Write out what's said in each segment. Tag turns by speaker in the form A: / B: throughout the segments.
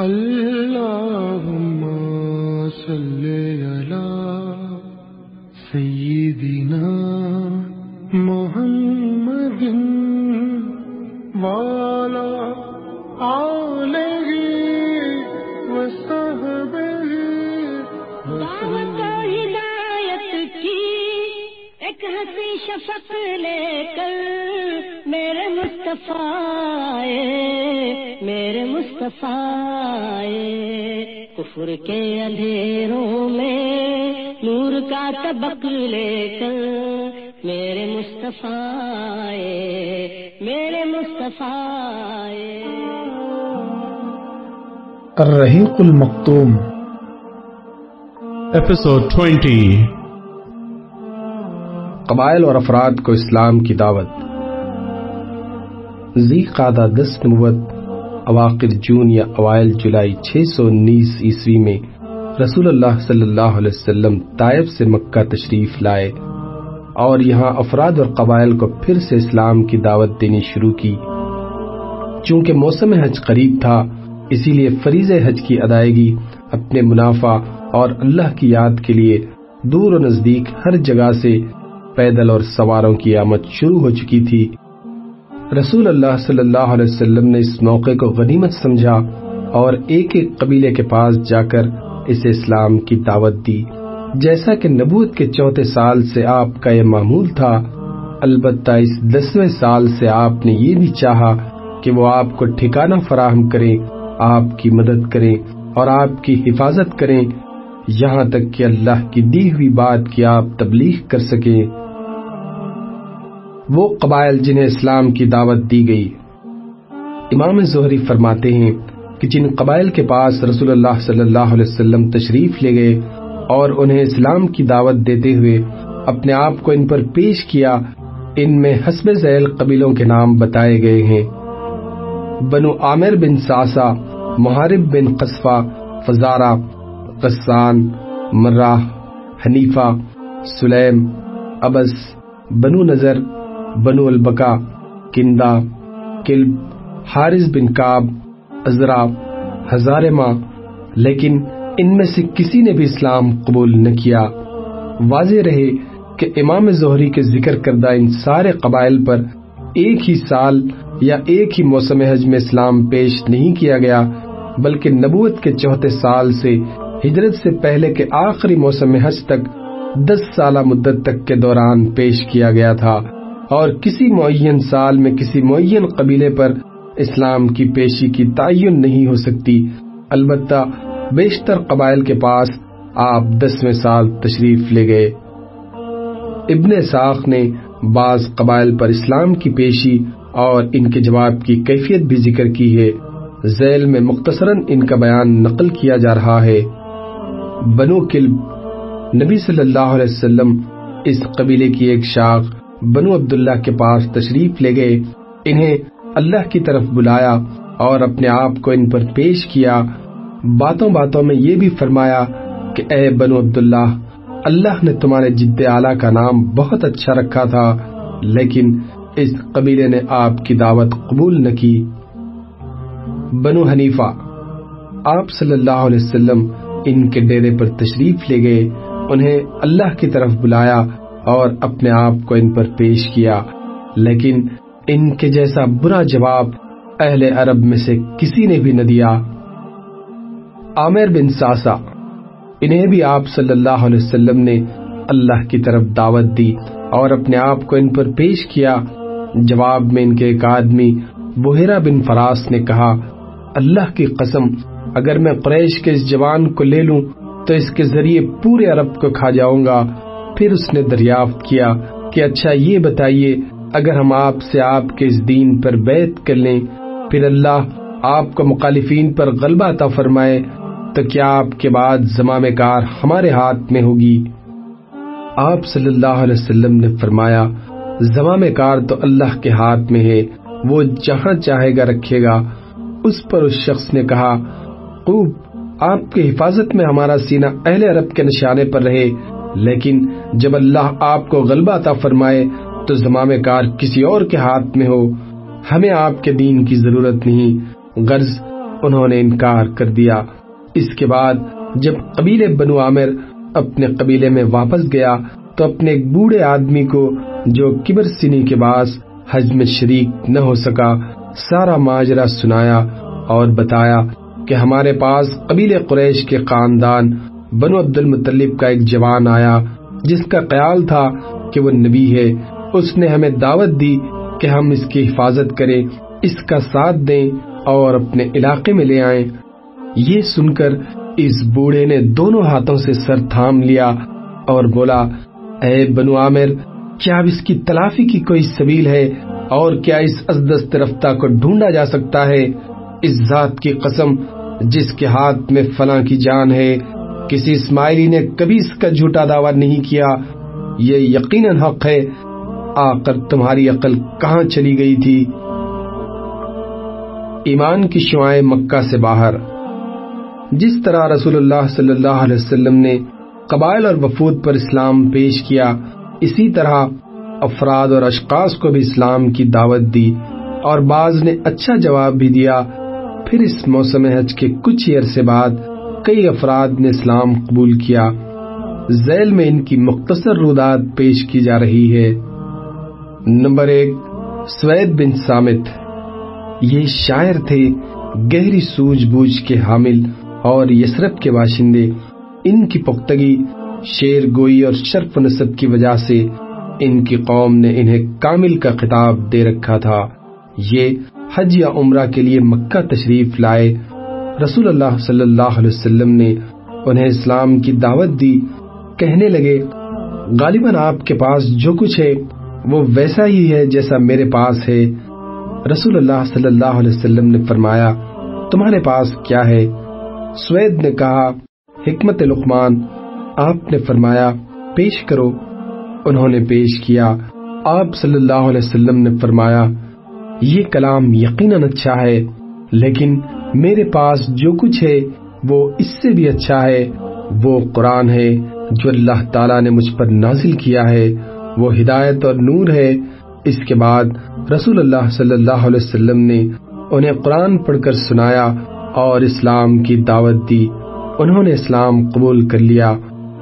A: اللهم صل على سيدنا محمد وعلى آله وصحبه
B: دعوت ہدایت کی ایک ہنسی شفق لے کر میرے مصطفیٰ آئے، میرے مصطفیٰ آئے۔ کفر کے اندھیروں میں نور کا طبق لے کر میرے مصطفیٰ میرے مصطفیٰ۔
C: الرحیق المختوم
D: Episode 20
E: قبائل اور افراد کو اسلام کی دعوت زی قادہ دس نبوت اواخر جون یا اوائل جولائی چھ سو انیس عیسوی میں رسول اللہ صلی اللہ علیہ وسلم طائف سے مکہ تشریف لائے اور یہاں افراد اور قبائل کو پھر سے اسلام کی دعوت دینی شروع کی۔ چونکہ موسم حج قریب تھا، اسی لیے فریض حج کی ادائیگی، اپنے منافع اور اللہ کی یاد کے لیے دور و نزدیک ہر جگہ سے پیدل اور سواروں کی آمد شروع ہو چکی تھی۔ رسول اللہ صلی اللہ علیہ وسلم نے اس موقع کو غنیمت سمجھا اور ایک ایک قبیلے کے پاس جا کر اسے اسلام کی دعوت دی۔ جیسا کہ نبوت کے چوتھے سال سے آپ کا یہ معمول تھا، البتہ اس دسویں سال سے آپ نے یہ بھی چاہا کہ وہ آپ کو ٹھکانہ فراہم کریں، آپ کی مدد کریں اور آپ کی حفاظت کریں۔ یہاں تک کہ اللہ کی دی ہوئی بات کی آپ تبلیغ کر سکیں۔ وہ قبائل جنہیں اسلام کی دعوت دی گئی۔ امام زہری فرماتے ہیں کہ جن قبائل کے پاس رسول اللہ صلی اللہ علیہ وسلم تشریف لے گئے اور انہیں اسلام کی دعوت دیتے ہوئے اپنے آپ کو ان پر پیش کیا، ان میں حسب ذیل قبیلوں کے نام بتائے گئے ہیں۔ بنو عامر بن ساسا محارب بن قصفہ، فزارہ قسان مرہ، حنیفہ، سلیم ابس بنو نظر بنو البکا، کندا، کلب، حارث بن کاب ازرا ہزارما لیکن ان میں سے کسی نے بھی اسلام قبول نہ کیا۔ واضح رہے کہ امام زہری کے ذکر کردہ ان سارے قبائل پر ایک ہی سال یا ایک ہی موسم حج میں اسلام پیش نہیں کیا گیا، بلکہ نبوت کے چوتھے سال سے، ہجرت سے پہلے کے آخری موسم حج تک دس سالہ مدت تک کے دوران پیش کیا گیا تھا۔ اور کسی معین سال میں کسی معین قبیلے پر اسلام کی پیشی کی تعین نہیں ہو سکتی۔ البتہ بیشتر قبائل کے پاس آپ دسویں سال تشریف لے گئے۔ ابن ساخ نے بعض قبائل پر اسلام کی پیشی اور ان کے جواب کی کیفیت بھی ذکر کی ہے۔ ذیل میں مختصراً ان کا بیان نقل کیا جا رہا ہے۔ بنو کلب نبی صلی اللہ علیہ وسلم اس قبیلے کی ایک شاخ بنو عبداللہ کے پاس تشریف لے گئے، انہیں اللہ کی طرف بلایا اور اپنے آپ کو ان پر پیش کیا۔ باتوں باتوں میں یہ بھی فرمایا کہ اے بنو عبداللہ، اللہ نے تمہارے جد اعلیٰ کا نام بہت اچھا رکھا تھا، لیکن اس قبیلے نے آپ کی دعوت قبول نہ کی۔ بنو حنیفہ، آپ صلی اللہ علیہ وسلم ان کے ڈیرے پر تشریف لے گئے، انہیں اللہ کی طرف بلایا اور اپنے آپ کو ان پر پیش کیا۔ لیکن ان کے جیسا برا جواب اہل عرب میں سے کسی نے بھی نہ دیا۔ عامر بن ساسا انہیں بھی آپ صلی اللہ علیہ وسلم نے اللہ کی طرف دعوت دی اور اپنے آپ کو ان پر پیش کیا۔ جواب میں ان کے ایک آدمی، بحیرہ بن فراس نے کہا، اللہ کی قسم، اگر میں قریش کے اس جوان کو لے لوں، تو اس کے ذریعے پورے عرب کو کھا جاؤں گا۔ پھر اس نے دریافت کیا کہ اچھا یہ بتائیے، اگر ہم آپ سے آپ کے اس دین پر بیعت کر لیں، پھر اللہ آپ کو مخالفین پر غلبہ عطا فرمائے تو کیا آپ کے بعد زمام کار ہمارے ہاتھ میں ہوگی؟ آپ صلی اللہ علیہ وسلم نے فرمایا، زمام کار تو اللہ کے ہاتھ میں ہے، وہ جہاں چاہے گا رکھے گا۔ اس پر اس شخص نے کہا، خوب، آپ کی حفاظت میں ہمارا سینہ اہل عرب کے نشانے پر رہے۔ لیکن جب اللہ آپ کو غلبہ عطا فرمائے تو زمام کار کسی اور کے ہاتھ میں ہو۔ ہمیں آپ کے دین کی ضرورت نہیں۔ غرض انہوں نے انکار کر دیا۔ اس کے بعد جب قبیلے بنو عامر اپنے قبیلے میں واپس گیا تو اپنے ایک بوڑھے آدمی کو جو کبر سنی کے باعث حج میں شریک نہ ہو سکا، سارا ماجرا سنایا اور بتایا کہ ہمارے پاس قبیل قریش کے خاندان بنو عبد المطلب کا ایک جوان آیا جس کا خیال تھا کہ وہ نبی ہے۔ اس نے ہمیں دعوت دی کہ ہم اس کی حفاظت کریں، اس کا ساتھ دیں اور اپنے علاقے میں لے آئیں۔ یہ سن کر اس بوڑھے نے دونوں ہاتھوں سے سر تھام لیا اور بولا، اے بنو عامر، کیا اب اس کی تلافی کی کوئی سبیل ہے؟ اور کیا اس ازدست رفتہ کو ڈھونڈا جا سکتا ہے؟ اس ذات کی قسم، جس کے ہاتھ میں فلاں کی جان ہے کسی اسماعیلی نے کبھی اس کا جھوٹا دعویٰ نہیں کیا۔ یہ یقیناً حق ہے۔ آ کر تمہاری عقل کہاں چلی گئی تھی؟ ایمان کی شعائیں مکہ سے باہر۔ جس طرح رسول اللہ صلی اللہ علیہ وسلم نے قبائل اور وفود پر اسلام پیش کیا، اسی طرح افراد اور اشخاص کو بھی اسلام کی دعوت دی اور بعض نے اچھا جواب بھی دیا۔ پھر اس موسم حج کے کچھ ہی عرصے بعد کئی افراد نے اسلام قبول کیا۔ ذیل میں ان کی مختصر رودات پیش کی جا رہی ہے۔ نمبر ایک، سوید بن سامت یہ شاعر تھے، گہری سوج بوجھ کے حامل اور یسرف کے باشندے۔ ان کی پختگی، شیر گوئی اور شرف نصب کی وجہ سے ان کی قوم نے انہیں کامل کا خطاب دے رکھا تھا۔ یہ حج یا عمرہ کے لیے مکہ تشریف لائے۔ رسول اللہ صلی اللہ علیہ وسلم نے انہیں اسلام کی دعوت دی۔ کہنے لگے، غالباً آپ کے پاس جو کچھ ہے، وہ ویسا ہی ہے جیسا میرے پاس ہے۔ رسول اللہ صلی اللہ علیہ وسلم نے فرمایا، تمہارے پاس کیا ہے؟ سوید نے کہا، حکمت لقمان۔ آپ نے فرمایا، پیش کرو۔ انہوں نے پیش کیا۔ آپ صلی اللہ علیہ وسلم نے فرمایا، یہ کلام یقیناً اچھا ہے، لیکن میرے پاس جو کچھ ہے، وہ اس سے بھی اچھا ہے۔ وہ قرآن ہے جو اللہ تعالیٰ نے مجھ پر نازل کیا ہے۔ وہ ہدایت اور نور ہے۔ اس کے بعد رسول اللہ صلی اللہ علیہ وسلم نے انہیں قرآن پڑھ کر سنایا اور اسلام کی دعوت دی۔ انہوں نے اسلام قبول کر لیا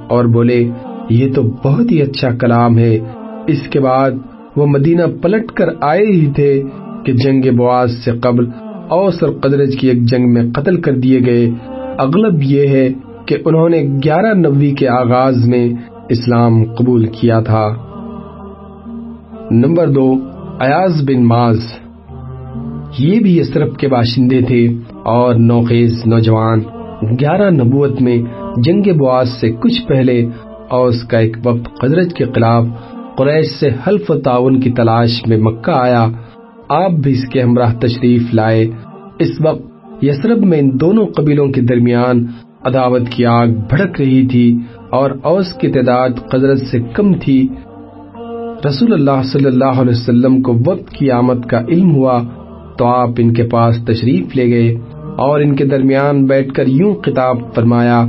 E: اور بولے، یہ تو بہت ہی اچھا کلام ہے۔ اس کے بعد وہ مدینہ پلٹ کر آئے ہی تھے کہ جنگ بواز سے قبل اوس اور قدرج کی ایک جنگ میں قتل کر دیے گئے۔ اغلب یہ ہے کہ انہوں نے گیارہ نبی کے آغاز میں اسلام قبول کیا تھا۔ نمبر دو، ایاز بن ماز یہ بھی اسرف کے باشندے تھے اور نوخیز نوجوان۔ گیارہ نبوت میں جنگ بواز سے کچھ پہلے اوس کا ایک وقت قدرت کے خلاف قریش سے حلف و تعاون کی تلاش میں مکہ آیا۔ آپ بھی اس کے ہمراہ تشریف لائے۔ اس وقت یسرب میں ان دونوں قبیلوں کے درمیان عداوت کی آگ بھڑک رہی تھی اور اوس کی تعداد قدرت سے کم تھی۔ رسول اللہ صلی اللہ علیہ وسلم کو وقت کی آمد کا علم ہوا تو آپ ان کے پاس تشریف لے گئے اور ان کے درمیان بیٹھ کر یوں خطاب فرمایا،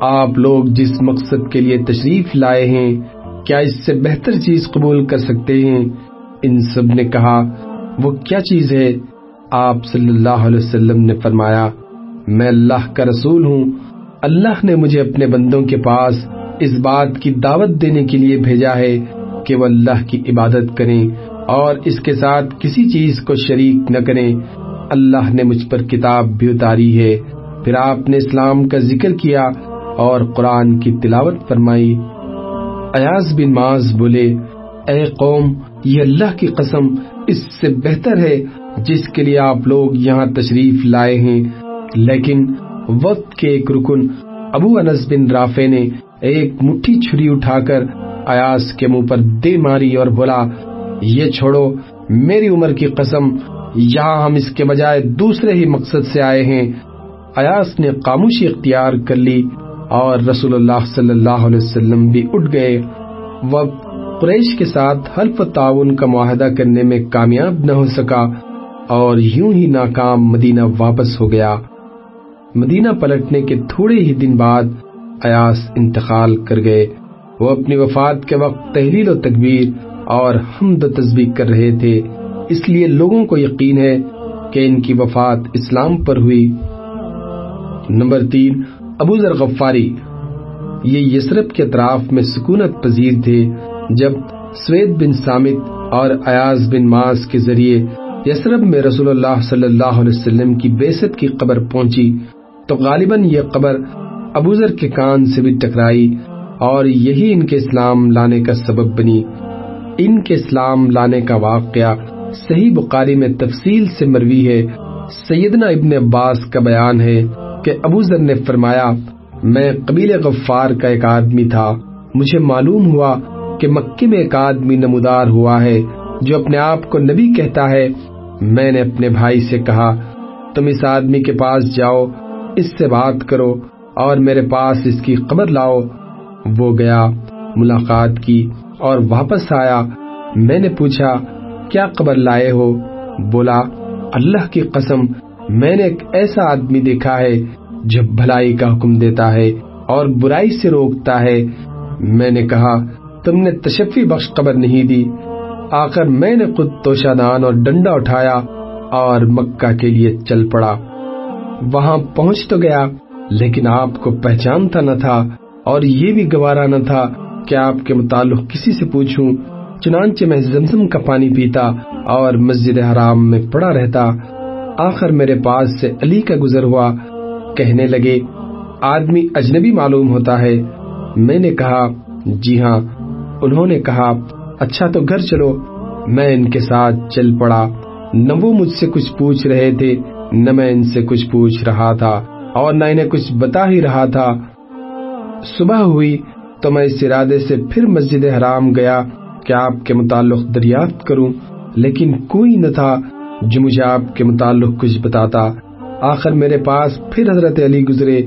E: آپ لوگ جس مقصد کے لیے تشریف لائے ہیں، کیا اس سے بہتر چیز قبول کر سکتے ہیں؟ ان سب نے کہا، وہ کیا چیز ہے؟ آپ صلی اللہ علیہ وسلم نے فرمایا، میں اللہ کا رسول ہوں۔ اللہ نے مجھے اپنے بندوں کے پاس اس بات کی دعوت دینے کے لیے بھیجا ہے کہ وہ اللہ کی عبادت کریں اور اس کے ساتھ کسی چیز کو شریک نہ کریں۔ اللہ نے مجھ پر کتاب بھی اتاری ہے۔ پھر آپ نے اسلام کا ذکر کیا اور قرآن کی تلاوت فرمائی۔ ایاز بن ماز بولے، اے قوم یہ اللہ کی قسم اس سے بہتر ہے جس کے لیے آپ لوگ یہاں تشریف لائے ہیں۔ لیکن وقت کے ایک رکن ابو انس بن رافے نے ایک مٹھی چھری اٹھا کر ایاس کے منہ پر دے ماری اور بولا، یہ چھوڑو، میری عمر کی قسم، یہاں ہم اس کے بجائے دوسرے ہی مقصد سے آئے ہیں۔ ایاس نے خاموشی اختیار کر لی اور رسول اللہ صلی اللہ علیہ وسلم بھی اٹھ گئے۔ وقت قریش کے ساتھ حلف تعاون کا معاہدہ کرنے میں کامیاب نہ ہو سکا اور یوں ہی ناکام مدینہ واپس ہو گیا۔ مدینہ پلٹنے کے تھوڑے ہی دن بعد ایاس انتقال کر گئے۔ وہ اپنی وفات کے وقت تحلیل و تکبیر اور حمد و تصبیق کر رہے تھے۔ اس لیے لوگوں کو یقین ہے کہ ان کی وفات اسلام پر ہوئی۔ نمبر تین، ابو ذر غفاری، یہ یسرب کے اطراف میں سکونت پذیر تھے۔ جب سوید بن سامت اور ایاز بن ماس کے ذریعے یسرب میں رسول اللہ صلی اللہ علیہ وسلم کی بیست کی قبر پہنچی، تو غالباً یہ قبر ابو ذر کے کان سے بھی ٹکرائی اور یہی ان کے اسلام لانے کا سبب بنی۔ ان کے اسلام لانے کا واقعہ صحیح بخاری میں تفصیل سے مروی ہے۔ سیدنا ابن عباس کا بیان ہے کہ ابو ذر نے فرمایا، میں قبیل غفار کا ایک آدمی تھا، مجھے معلوم ہوا کہ مکے میں ایک آدمی نمودار ہوا ہے جو اپنے آپ کو نبی کہتا ہے۔ میں نے اپنے بھائی سے کہا، تم اس آدمی کے پاس جاؤ، اس سے بات کرو اور میرے پاس اس کی قبر لاؤ۔ وہ گیا، ملاقات کی اور واپس آیا۔ میں نے پوچھا، کیا قبر لائے ہو؟ بولا، اللہ کی قسم، میں نے ایک ایسا آدمی دیکھا ہے جو بھلائی کا حکم دیتا ہے اور برائی سے روکتا ہے۔ میں نے کہا تم نے تشفی بخش قبر نہیں دی۔ آخر میں نے خود توشہ دان اور ڈنڈا اٹھایا اور مکہ کے لیے چل پڑا۔ وہاں پہنچ تو گیا، لیکن آپ کو پہچانتا نہ تھا اور یہ بھی گوارا نہ تھا کہ آپ کے متعلق کسی سے پوچھوں۔ چنانچہ میں زمزم کا پانی پیتا اور مسجد حرام میں پڑا رہتا۔ آخر میرے پاس سے علی کا گزر ہوا۔ کہنے لگے، آدمی اجنبی معلوم ہوتا ہے۔ میں نے کہا جی ہاں انہوں نے کہا اچھا تو گھر چلو۔ میں ان کے ساتھ چل پڑا۔ نہ وہ مجھ سے کچھ پوچھ رہے تھے، نہ میں ان سے کچھ پوچھ رہا تھا اور نہ انہیں کچھ بتا ہی رہا تھا۔ صبح ہوئی تو میں اس ارادے سے پھر مسجد حرام گیا کہ آپ کے متعلق دریافت کروں، لیکن کوئی نہ تھا جو مجھے آپ کے متعلق کچھ بتاتا۔ آخر میرے پاس پھر حضرت علی گزرے۔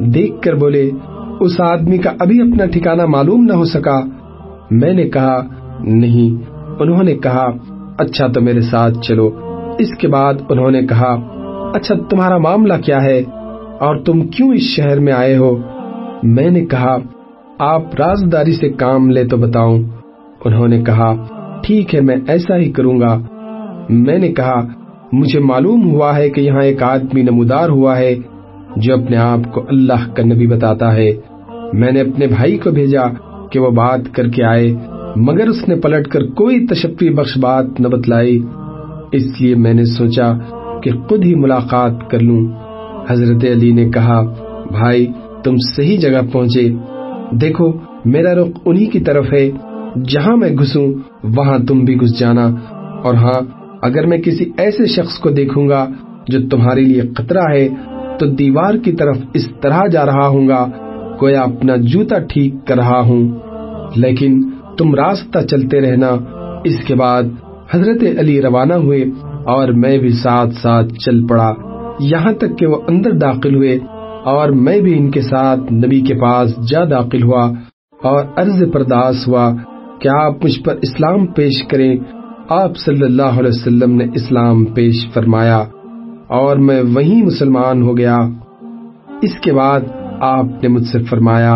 E: دیکھ کر بولے، اس آدمی کا ابھی اپنا ٹھکانہ معلوم نہ ہو سکا۔ میں نے کہا، نہیں. انہوں نے کہا اچھا تو میرے ساتھ چلو. اس کے بعد انہوں نے کہا اچھا تمہارا معاملہ کیا ہے؟ اور تم کیوں اس شہر میں آئے ہو؟ میں نے کہا، آپ رازداری سے کام لے تو بتاؤں. انہوں نے کہا، ٹھیک ہے، میں ایسا ہی کروں گا. میں نے کہا، مجھے معلوم ہوا ہے کہ یہاں ایک آدمی نمودار ہوا ہے جو اپنے آپ کو اللہ کا نبی بتاتا ہے۔ میں نے اپنے بھائی کو بھیجا کہ وہ بات کر کے آئے، مگر اس نے پلٹ کر کوئی تشفی بخش بات نہ بتلائی۔ اس لیے میں نے سوچا کہ خود ہی ملاقات کر لوں۔ حضرت علی نے کہا، بھائی، تم صحیح جگہ پہنچے۔ دیکھو، میرا رخ انہی کی طرف ہے۔ جہاں میں گھسوں، وہاں تم بھی گھس جانا۔ اور ہاں اگر میں کسی ایسے شخص کو دیکھوں گا جو تمہارے لیے خطرہ ہے، تو دیوار کی طرف اس طرح جا رہا ہوں گا۔ کوئی اپنا جوتا ٹھیک کر رہا ہوں۔ لیکن تم راستہ چلتے رہنا۔ اس کے بعد حضرت علی روانہ ہوئے اور میں بھی ساتھ ساتھ چل پڑا۔ یہاں تک کہ وہ اندر داخل ہوئے اور میں بھی ان کے ساتھ نبی کے پاس جا داخل ہوا اور عرض پرداس ہوا کہ آپ مجھ پر اسلام پیش کریں۔ آپ صلی اللہ علیہ وسلم نے اسلام پیش فرمایا اور میں وہیں مسلمان ہو گیا۔ اس کے بعد آپ نے مجھ سے فرمایا،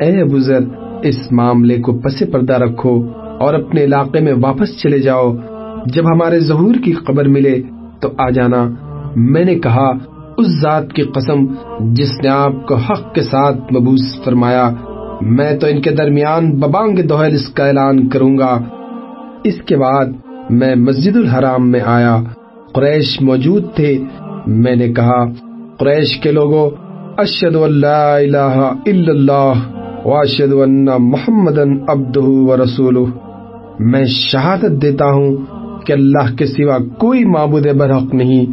E: اے بزر اس معاملے کو پس پردہ رکھو اور اپنے علاقے میں واپس چلے جاؤ۔ جب ہمارے ظہور کی خبر ملے تو آ جانا۔ میں نے کہا، اس ذات کی قسم جس نے آپ کو حق کے ساتھ مبوس فرمایا، میں تو ان کے درمیان ببانگ دوہل اس کا اعلان کروں گا۔ اس کے بعد میں مسجد الحرام میں آیا۔ قریش موجود تھے۔ میں نے کہا، قریش کے لوگوں اشد اللہ الہ الا اللہ واشد ان محمد ابدہ و رسول میں شہادت دیتا ہوں کہ اللہ کے سوا کوئی معبود برحق نہیں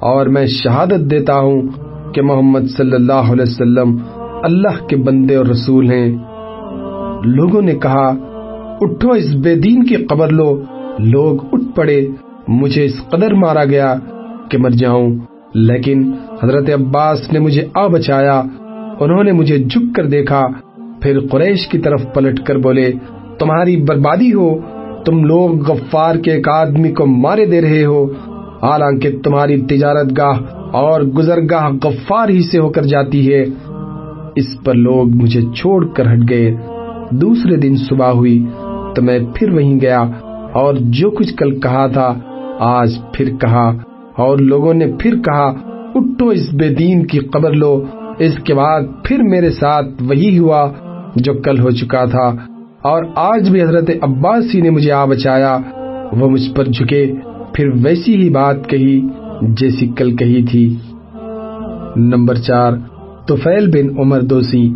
E: اور میں شہادت دیتا ہوں کہ محمد صلی اللہ علیہ وسلم اللہ کے بندے اور رسول ہیں۔ لوگوں نے کہا، اٹھو اس بے دین کی قبر لو، لوگ اٹھ پڑے، مجھے اس قدر مارا گیا کہ مر جاؤں۔ لیکن حضرت عباس نے مجھے آ بچایا، انہوں نے مجھے جھک کر دیکھا، پھر قریش کی طرف پلٹ کر بولے، تمہاری بربادی ہو، تم لوگ غفار کے ایک آدمی کو مارے دے رہے ہو، حالانکہ تمہاری تجارت گاہ اور گزر گاہ غفار ہی سے ہو کر جاتی ہے۔ اس پر لوگ مجھے چھوڑ کر ہٹ گئے۔ دوسرے دن صبح ہوئی، تو میں پھر وہیں گیا اور جو کچھ کل کہا تھا، آج پھر کہا۔ اور لوگوں نے پھر کہا، اٹھو اس بے دین کی قبر لو۔ اس کے بعد پھر میرے ساتھ وہی ہوا جو کل ہو چکا تھا۔ اور آج بھی حضرت عباسی نے مجھے آ بچایا۔ وہ مجھ پر جھکے، پھر ویسی ہی بات کہی جیسی کل کہی تھی۔ نمبر چار توفیل بن عمر دوسی۔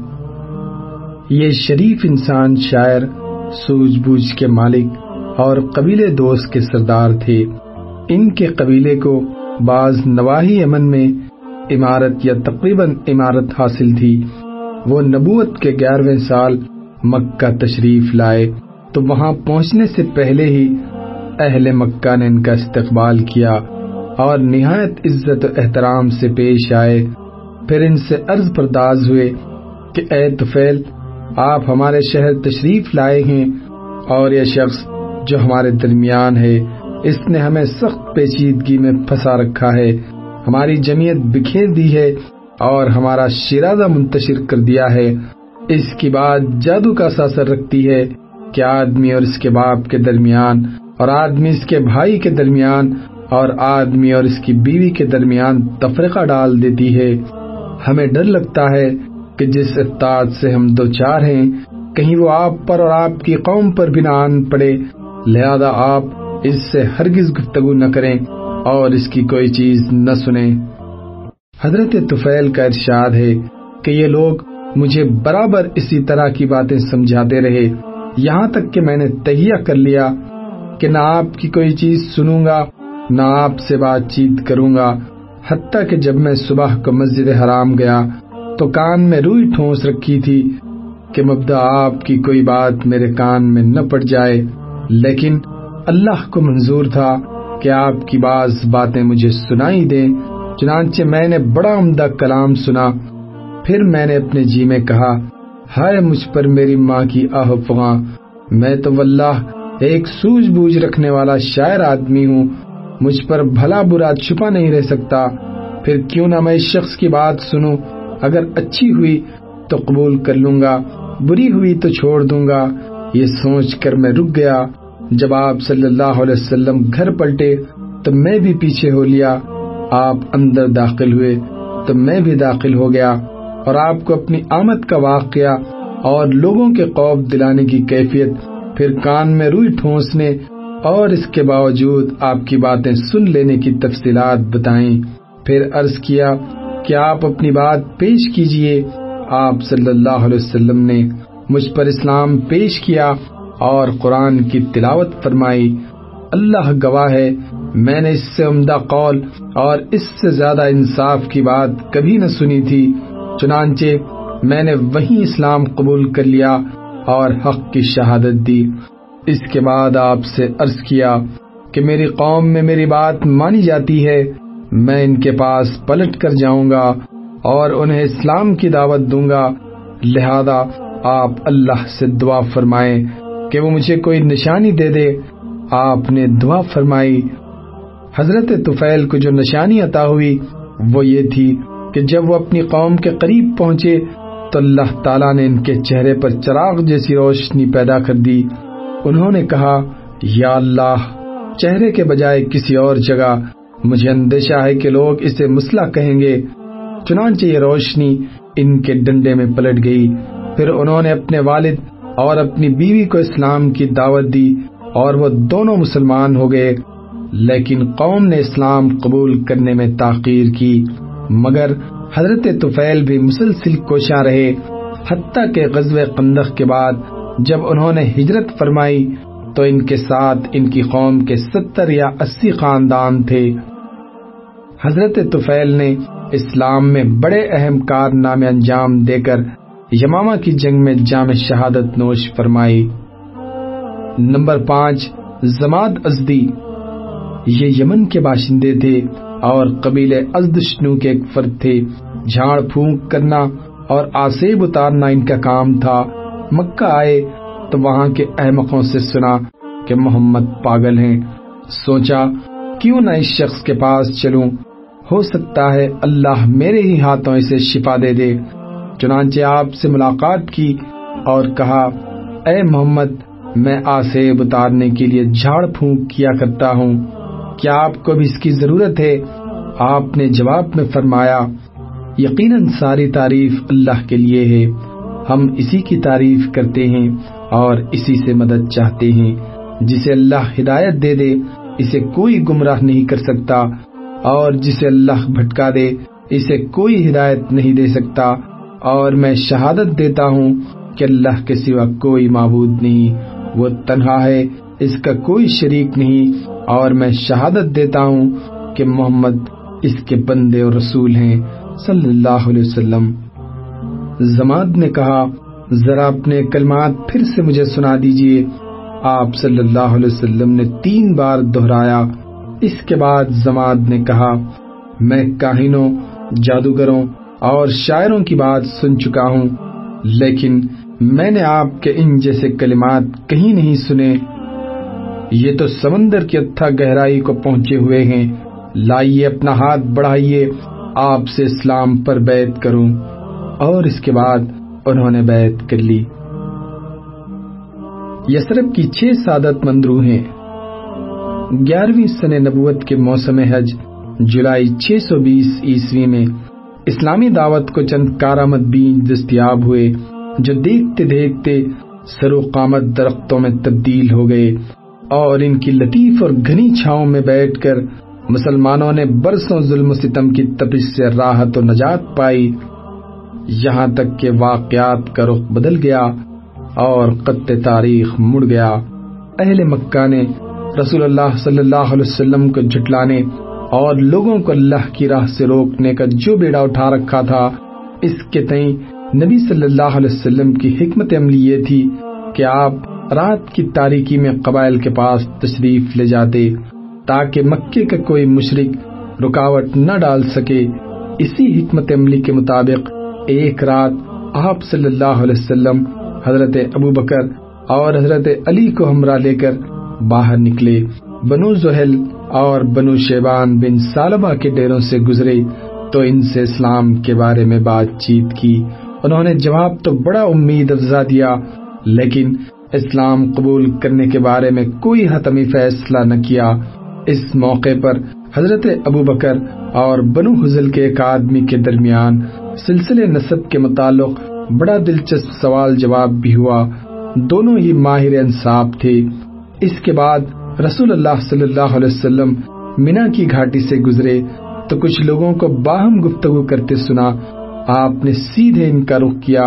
E: یہ شریف انسان شاعر سوج بوجھ کے مالک اور قبیلے دوست کے سردار تھے۔ ان کے قبیلے کو بعض نواحی امن میں عمارت یا تقریباً عمارت حاصل تھی۔ وہ نبوت کے گیارہویں سال مکہ تشریف لائے۔ تو وہاں پہنچنے سے پہلے ہی اہل مکہ نے ان کا استقبال کیا اور نہایت عزت و احترام سے پیش آئے۔ پھر ان سے عرض پرداز ہوئے کہ اے تفیل آپ ہمارے شہر تشریف لائے ہیں اور یہ شخص جو ہمارے درمیان ہے اس نے ہمیں سخت پیچیدگی میں پھنسا رکھا ہے۔ ہماری جمعیت بکھیر دی ہے اور ہمارا شرازہ منتشر کر دیا ہے۔ اس کی بات جادو کا ساثر رکھتی ہے کہ آدمی اور اس کے باپ کے درمیان اور آدمی اس کے بھائی کے درمیان اور آدمی اور اس کی بیوی کے درمیان تفرقہ ڈال دیتی ہے۔ ہمیں ڈر لگتا ہے کہ جس اطاعت سے ہم دو چار ہیں، کہیں وہ آپ پر اور آپ کی قوم پر بھی نہ آن پڑے۔ لہذا آپ اس سے ہرگز گفتگو نہ کریں اور اس کی کوئی چیز نہ سنیں۔ حضرت طفیل کا ارشاد ہے کہ یہ لوگ مجھے برابر اسی طرح کی باتیں سمجھاتے رہے۔ یہاں تک کہ میں نے تہیا کر لیا کہ نہ آپ کی کوئی چیز سنوں گا، نہ آپ سے بات چیت کروں گا۔ حتیٰ کہ جب میں صبح کو مسجد حرام گیا تو کان میں روئی ٹھونس رکھی تھی کہ مبدا آپ کی کوئی بات میرے کان میں نہ پڑ جائے۔ لیکن اللہ کو منظور تھا کہ آپ کی بعض باتیں مجھے سنائی دیں، چنانچہ میں نے بڑا عمدہ کلام سنا۔ پھر میں نے اپنے جی میں کہا، ہائے مجھ پر میری ماں کی آہ فغاں۔ میں تو واللہ ایک سوج بوجھ رکھنے والا شاعر آدمی ہوں۔ مجھ پر بھلا برا چھپا نہیں رہ سکتا۔ پھر کیوں نہ میں اس شخص کی بات سنوں؟ اگر اچھی ہوئی تو قبول کر لوں گا، بری ہوئی تو چھوڑ دوں گا۔ یہ سوچ کر میں رک گیا۔ جب آپ صلی اللہ علیہ وسلم گھر پلٹے تو میں بھی پیچھے ہو لیا، آپ اندر داخل ہوئے تو میں بھی داخل ہو گیا اور آپ کو اپنی آمد کا واقعہ اور لوگوں کے خوف دلانے کی کیفیت پھر کان میں روئی ٹھونسنے اور اس کے باوجود آپ کی باتیں سن لینے کی تفصیلات بتائیں۔ پھر عرض کیا کہ آپ اپنی بات پیش کیجیے، آپ صلی اللہ علیہ وسلم نے مجھ پر اسلام پیش کیا اور قرآن کی تلاوت فرمائی۔ اللہ گواہ ہے، میں نے اس سے عمدہ قول اور اس سے زیادہ انصاف کی بات کبھی نہ سنی تھی۔ چنانچہ میں نے وہی اسلام قبول کر لیا اور حق کی شہادت دی۔ اس کے بعد آپ سے عرض کیا کہ میری قوم میں میری بات مانی جاتی ہے۔ میں ان کے پاس پلٹ کر جاؤں گا اور انہیں اسلام کی دعوت دوں گا۔ لہذا آپ اللہ سے دعا فرمائیں۔ کہ وہ مجھے کوئی نشانی دے دے۔ آپ نے دعا فرمائی۔ حضرت طفیل کو جو نشانی عطا ہوئی، وہ یہ تھی کہ جب وہ اپنی قوم کے قریب پہنچے، تو اللہ تعالیٰ نے ان کے چہرے پر چراغ جیسی روشنی پیدا کر دی۔ انہوں نے کہا، یا اللہ، چہرے کے بجائے کسی اور جگہ۔ مجھے اندیشہ ہے کہ لوگ اسے مسئلہ کہیں گے۔ چنانچہ یہ روشنی ان کے ڈنڈے میں پلٹ گئی۔ پھر انہوں نے اپنے والد اور اپنی بیوی کو اسلام کی دعوت دی اور وہ دونوں مسلمان ہو گئے، لیکن قوم نے اسلام قبول کرنے میں تاخیر کی۔ مگر حضرت طفیل بھی مسلسل کوشاں رہے، حتیٰ کہ غزب قندق کے بعد جب انہوں نے ہجرت فرمائی تو ان کے ساتھ ان کی قوم کے ستر یا اسی خاندان تھے۔ حضرت طفیل نے اسلام میں بڑے اہم کارنامے انجام دے کر یمامہ کی جنگ میں جامع شہادت نوش فرمائی۔ نمبر پانچ، زماد ازدی۔ یہ یمن کے باشندے تھے اور قبیلے ازدشنو کے ایک فرد تھے۔ جھاڑ پھونک کرنا اور آسیب اتارنا ان کا کام تھا۔ مکہ آئے تو وہاں کے احمقوں سے سنا کہ محمد پاگل ہیں۔ سوچا، کیوں نہ اس شخص کے پاس چلوں؟ ہو سکتا ہے اللہ میرے ہی ہاتھوں اسے شفا دے دے۔ چنانچہ آپ سے ملاقات کی اور کہا، اے محمد، میں آسیب اتارنے کے لیے جھاڑ پھونک کیا کرتا ہوں۔ کیا آپ کو بھی اس کی ضرورت ہے؟ آپ نے جواب میں فرمایا، یقیناً ساری تعریف اللہ کے لیے ہے۔ ہم اسی کی تعریف کرتے ہیں اور اسی سے مدد چاہتے ہیں۔ جسے اللہ ہدایت دے دے، اسے کوئی گمراہ نہیں کر سکتا۔ اور جسے اللہ بھٹکا دے، اسے کوئی ہدایت نہیں دے سکتا۔ اور میں شہادت دیتا ہوں کہ اللہ کے سوا کوئی معبود نہیں، وہ تنہا ہے، اس کا کوئی شریک نہیں۔ اور میں شہادت دیتا ہوں کہ محمد اس کے بندے اور رسول ہیں۔ صلی اللہ علیہ وسلم۔ زماد نے کہا، ذرا اپنے کلمات پھر سے مجھے سنا دیجیے۔ آپ صلی اللہ علیہ وسلم نے تین بار دہرایا۔ اس کے بعد زماد نے کہا، میں کاہنوں، جادوگروں اور شاعروں کی بات سن چکا ہوں، لیکن میں نے آپ کے ان جیسے کلمات کہیں نہیں سنے۔ یہ تو سمندر کی اتھا گہرائی کو پہنچے ہوئے ہیں۔ لائیے اپنا ہاتھ بڑھائیے، آپ سے اسلام پر بیعت کروں۔ اور اس کے بعد انہوں نے بیعت کر لی۔ یسرب کی چھ سعادت مند روحیں گیارہویں سن نبوت کے موسم حج جولائی چھ سو بیس عیسوی میں اسلامی دعوت کو چند کارآمد دستیاب ہوئے، جو دیکھتے دیکھتے سرو قامت درختوں میں تبدیل ہو گئے اور ان کی لطیف اور گھنی چھاؤں میں بیٹھ کر مسلمانوں نے برسوں ظلم و ستم کی تپش سے راحت و نجات پائی۔ یہاں تک کہ واقعات کا رخ بدل گیا اور قط تاریخ مڑ گیا۔ اہل مکہ نے رسول اللہ صلی اللہ علیہ وسلم کو جھٹلانے اور لوگوں کو اللہ کی راہ سے روکنے کا جو بیڑا اٹھا رکھا تھا، اس کے تئیں نبی صلی اللہ علیہ وسلم کی حکمت عملی یہ تھی کہ آپ رات کی تاریکی میں قبائل کے پاس تشریف لے جاتے تاکہ مکے کا کوئی مشرق رکاوٹ نہ ڈال سکے۔ اسی حکمت عملی کے مطابق ایک رات آپ صلی اللہ علیہ وسلم، حضرت ابو بکر اور حضرت علی کو ہمراہ لے کر باہر نکلے۔ بنو زہل اور بنو شیبان بن سالبہ کے ڈیروں سے گزرے تو ان سے اسلام کے بارے میں بات چیت کی۔ انہوں نے جواب تو بڑا امید افزا دیا، لیکن اسلام قبول کرنے کے بارے میں کوئی حتمی فیصلہ نہ کیا۔ اس موقع پر حضرت ابو بکر اور بنو حزل کے ایک آدمی کے درمیان سلسلے نصب کے متعلق بڑا دلچسپ سوال جواب بھی ہوا۔ دونوں ہی ماہر انصاف تھے۔ اس کے بعد رسول اللہ صلی اللہ علیہ وسلم مینا کی گھاٹی سے گزرے تو کچھ لوگوں کو باہم گفتگو کرتے سنا آپ نے سیدھے ان کا رخ کیا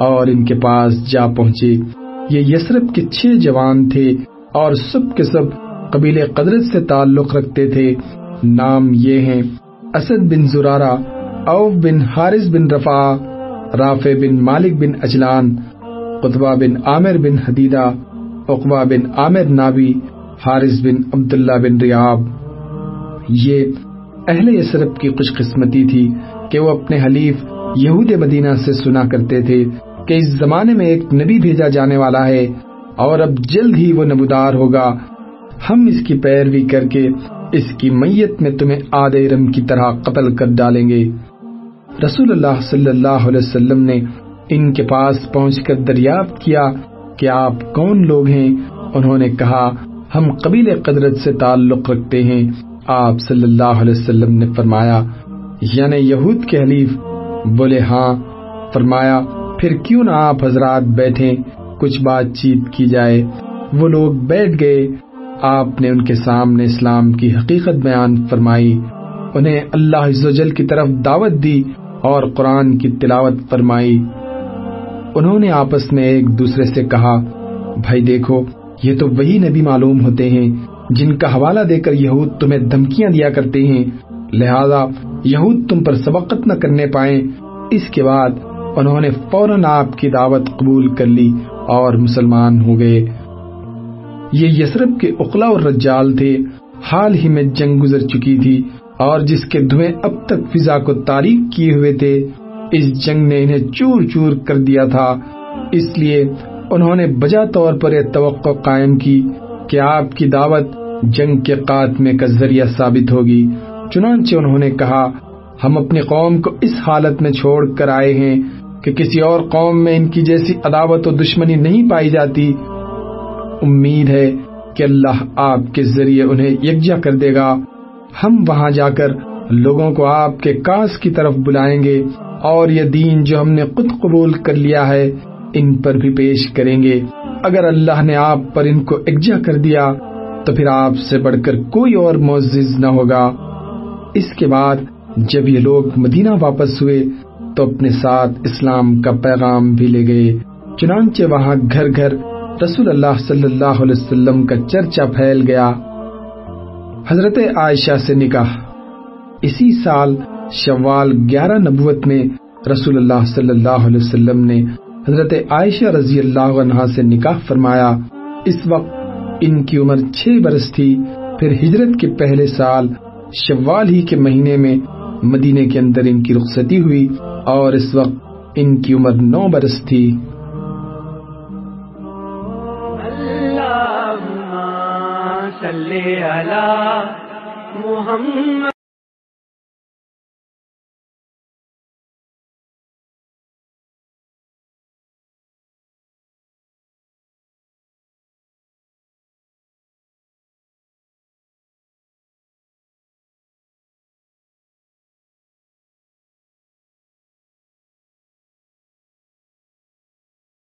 E: اور ان کے پاس جا پہنچے یہ یسرف کے چھ جوان تھے اور سب کے سب قبیل قدرت سے تعلق رکھتے تھے نام یہ ہیں اسد بن زرارہ اوف بن حارث بن رفا رافع بن مالک بن اجلان قطبہ بن عامر بن حدیدہ اقبا بن عامر نابی حارث بن عبداللہ بن ریاب یہ اہل یسرف کی خوش قسمتی تھی کہ وہ اپنے حلیف یہود مدینہ سے سنا کرتے تھے کہ اس زمانے میں ایک نبی بھیجا جانے والا ہے اور اب جلد ہی وہ نمودار ہوگا۔ ہم اس کی پیروی کر کے اس کی میت میں تمہیں آدھے رم کی طرح قتل کر ڈالیں گے۔ رسول اللہ صلی اللہ علیہ وسلم نے ان کے پاس پہنچ کر دریافت کیا کہ آپ کون لوگ ہیں؟ انہوں نے کہا ہم قبیل قدرت سے تعلق رکھتے ہیں۔ آپ صلی اللہ علیہ وسلم نے فرمایا یعنی یہود کے حلیف۔ بولے ہاں۔ فرمایا، پھر کیوں نہ آپ حضرات بیٹھیں، کچھ بات چیت کی جائے۔ وہ لوگ بیٹھ گئے۔ آپ نے ان کے سامنے اسلام کی حقیقت بیان فرمائی۔ انہیں اللہ عز و جل کی طرف دعوت دی اور قرآن کی تلاوت فرمائی۔ انہوں نے آپس میں ایک دوسرے سے کہا، بھائی دیکھو یہ تو وہی نبی معلوم ہوتے ہیں جن کا حوالہ دے کر یہود تمہیں دھمکیاں دیا کرتے ہیں۔ لہذا یہود تم پر سبقت نہ کرنے پائیں۔ اس کے بعد انہوں نے فوراً آپ کی دعوت قبول کر لی اور مسلمان ہو گئے۔ یہ یسرب کے اقلا اور رجال تھے۔ حال ہی میں جنگ گزر چکی تھی اور جس کے دھویں اب تک فضا کو تاریخ کیے ہوئے تھے۔ اس جنگ نے انہیں چور چور کر دیا تھا۔ اس لیے انہوں نے بجا طور پر یہ توقع قائم کی کہ آپ کی دعوت جنگ کے خاتمے کا ذریعہ ثابت ہوگی۔ چنانچہ انہوں نے کہا، ہم اپنی قوم کو اس حالت میں چھوڑ کر آئے ہیں کہ کسی اور قوم میں ان کی جیسی عداوت و دشمنی نہیں پائی جاتی۔ امید ہے کہ اللہ آپ کے ذریعے انہیں یکجا کر دے گا۔ ہم وہاں جا کر لوگوں کو آپ کے کاس کی طرف بلائیں گے اور یہ دین جو ہم نے خود قبول کر لیا ہے ان پر بھی پیش کریں گے۔ اگر اللہ نے آپ پر ان کو اکجا کر دیا، تو پھر آپ سے بڑھ کر کوئی اور معزز نہ ہوگا۔ اس کے بعد جب یہ لوگ مدینہ واپس ہوئے، تو اپنے ساتھ اسلام کا پیغام بھی لے گئے۔ چنانچہ وہاں گھر گھر رسول اللہ صلی اللہ علیہ وسلم کا چرچا پھیل گیا۔ حضرت عائشہ سے نکاح۔ اسی سال شوال گیارہ نبوت میں رسول اللہ صلی اللہ علیہ وسلم نے حضرت عائشہ رضی اللہ عنہ سے نکاح فرمایا۔ اس وقت ان کی عمر چھ برس تھی۔ پھر ہجرت کے پہلے سال شوال ہی کے مہینے میں مدینے کے اندر ان کی رخصتی ہوئی اور اس وقت ان کی عمر نو برس تھی۔
D: صلی علی محمد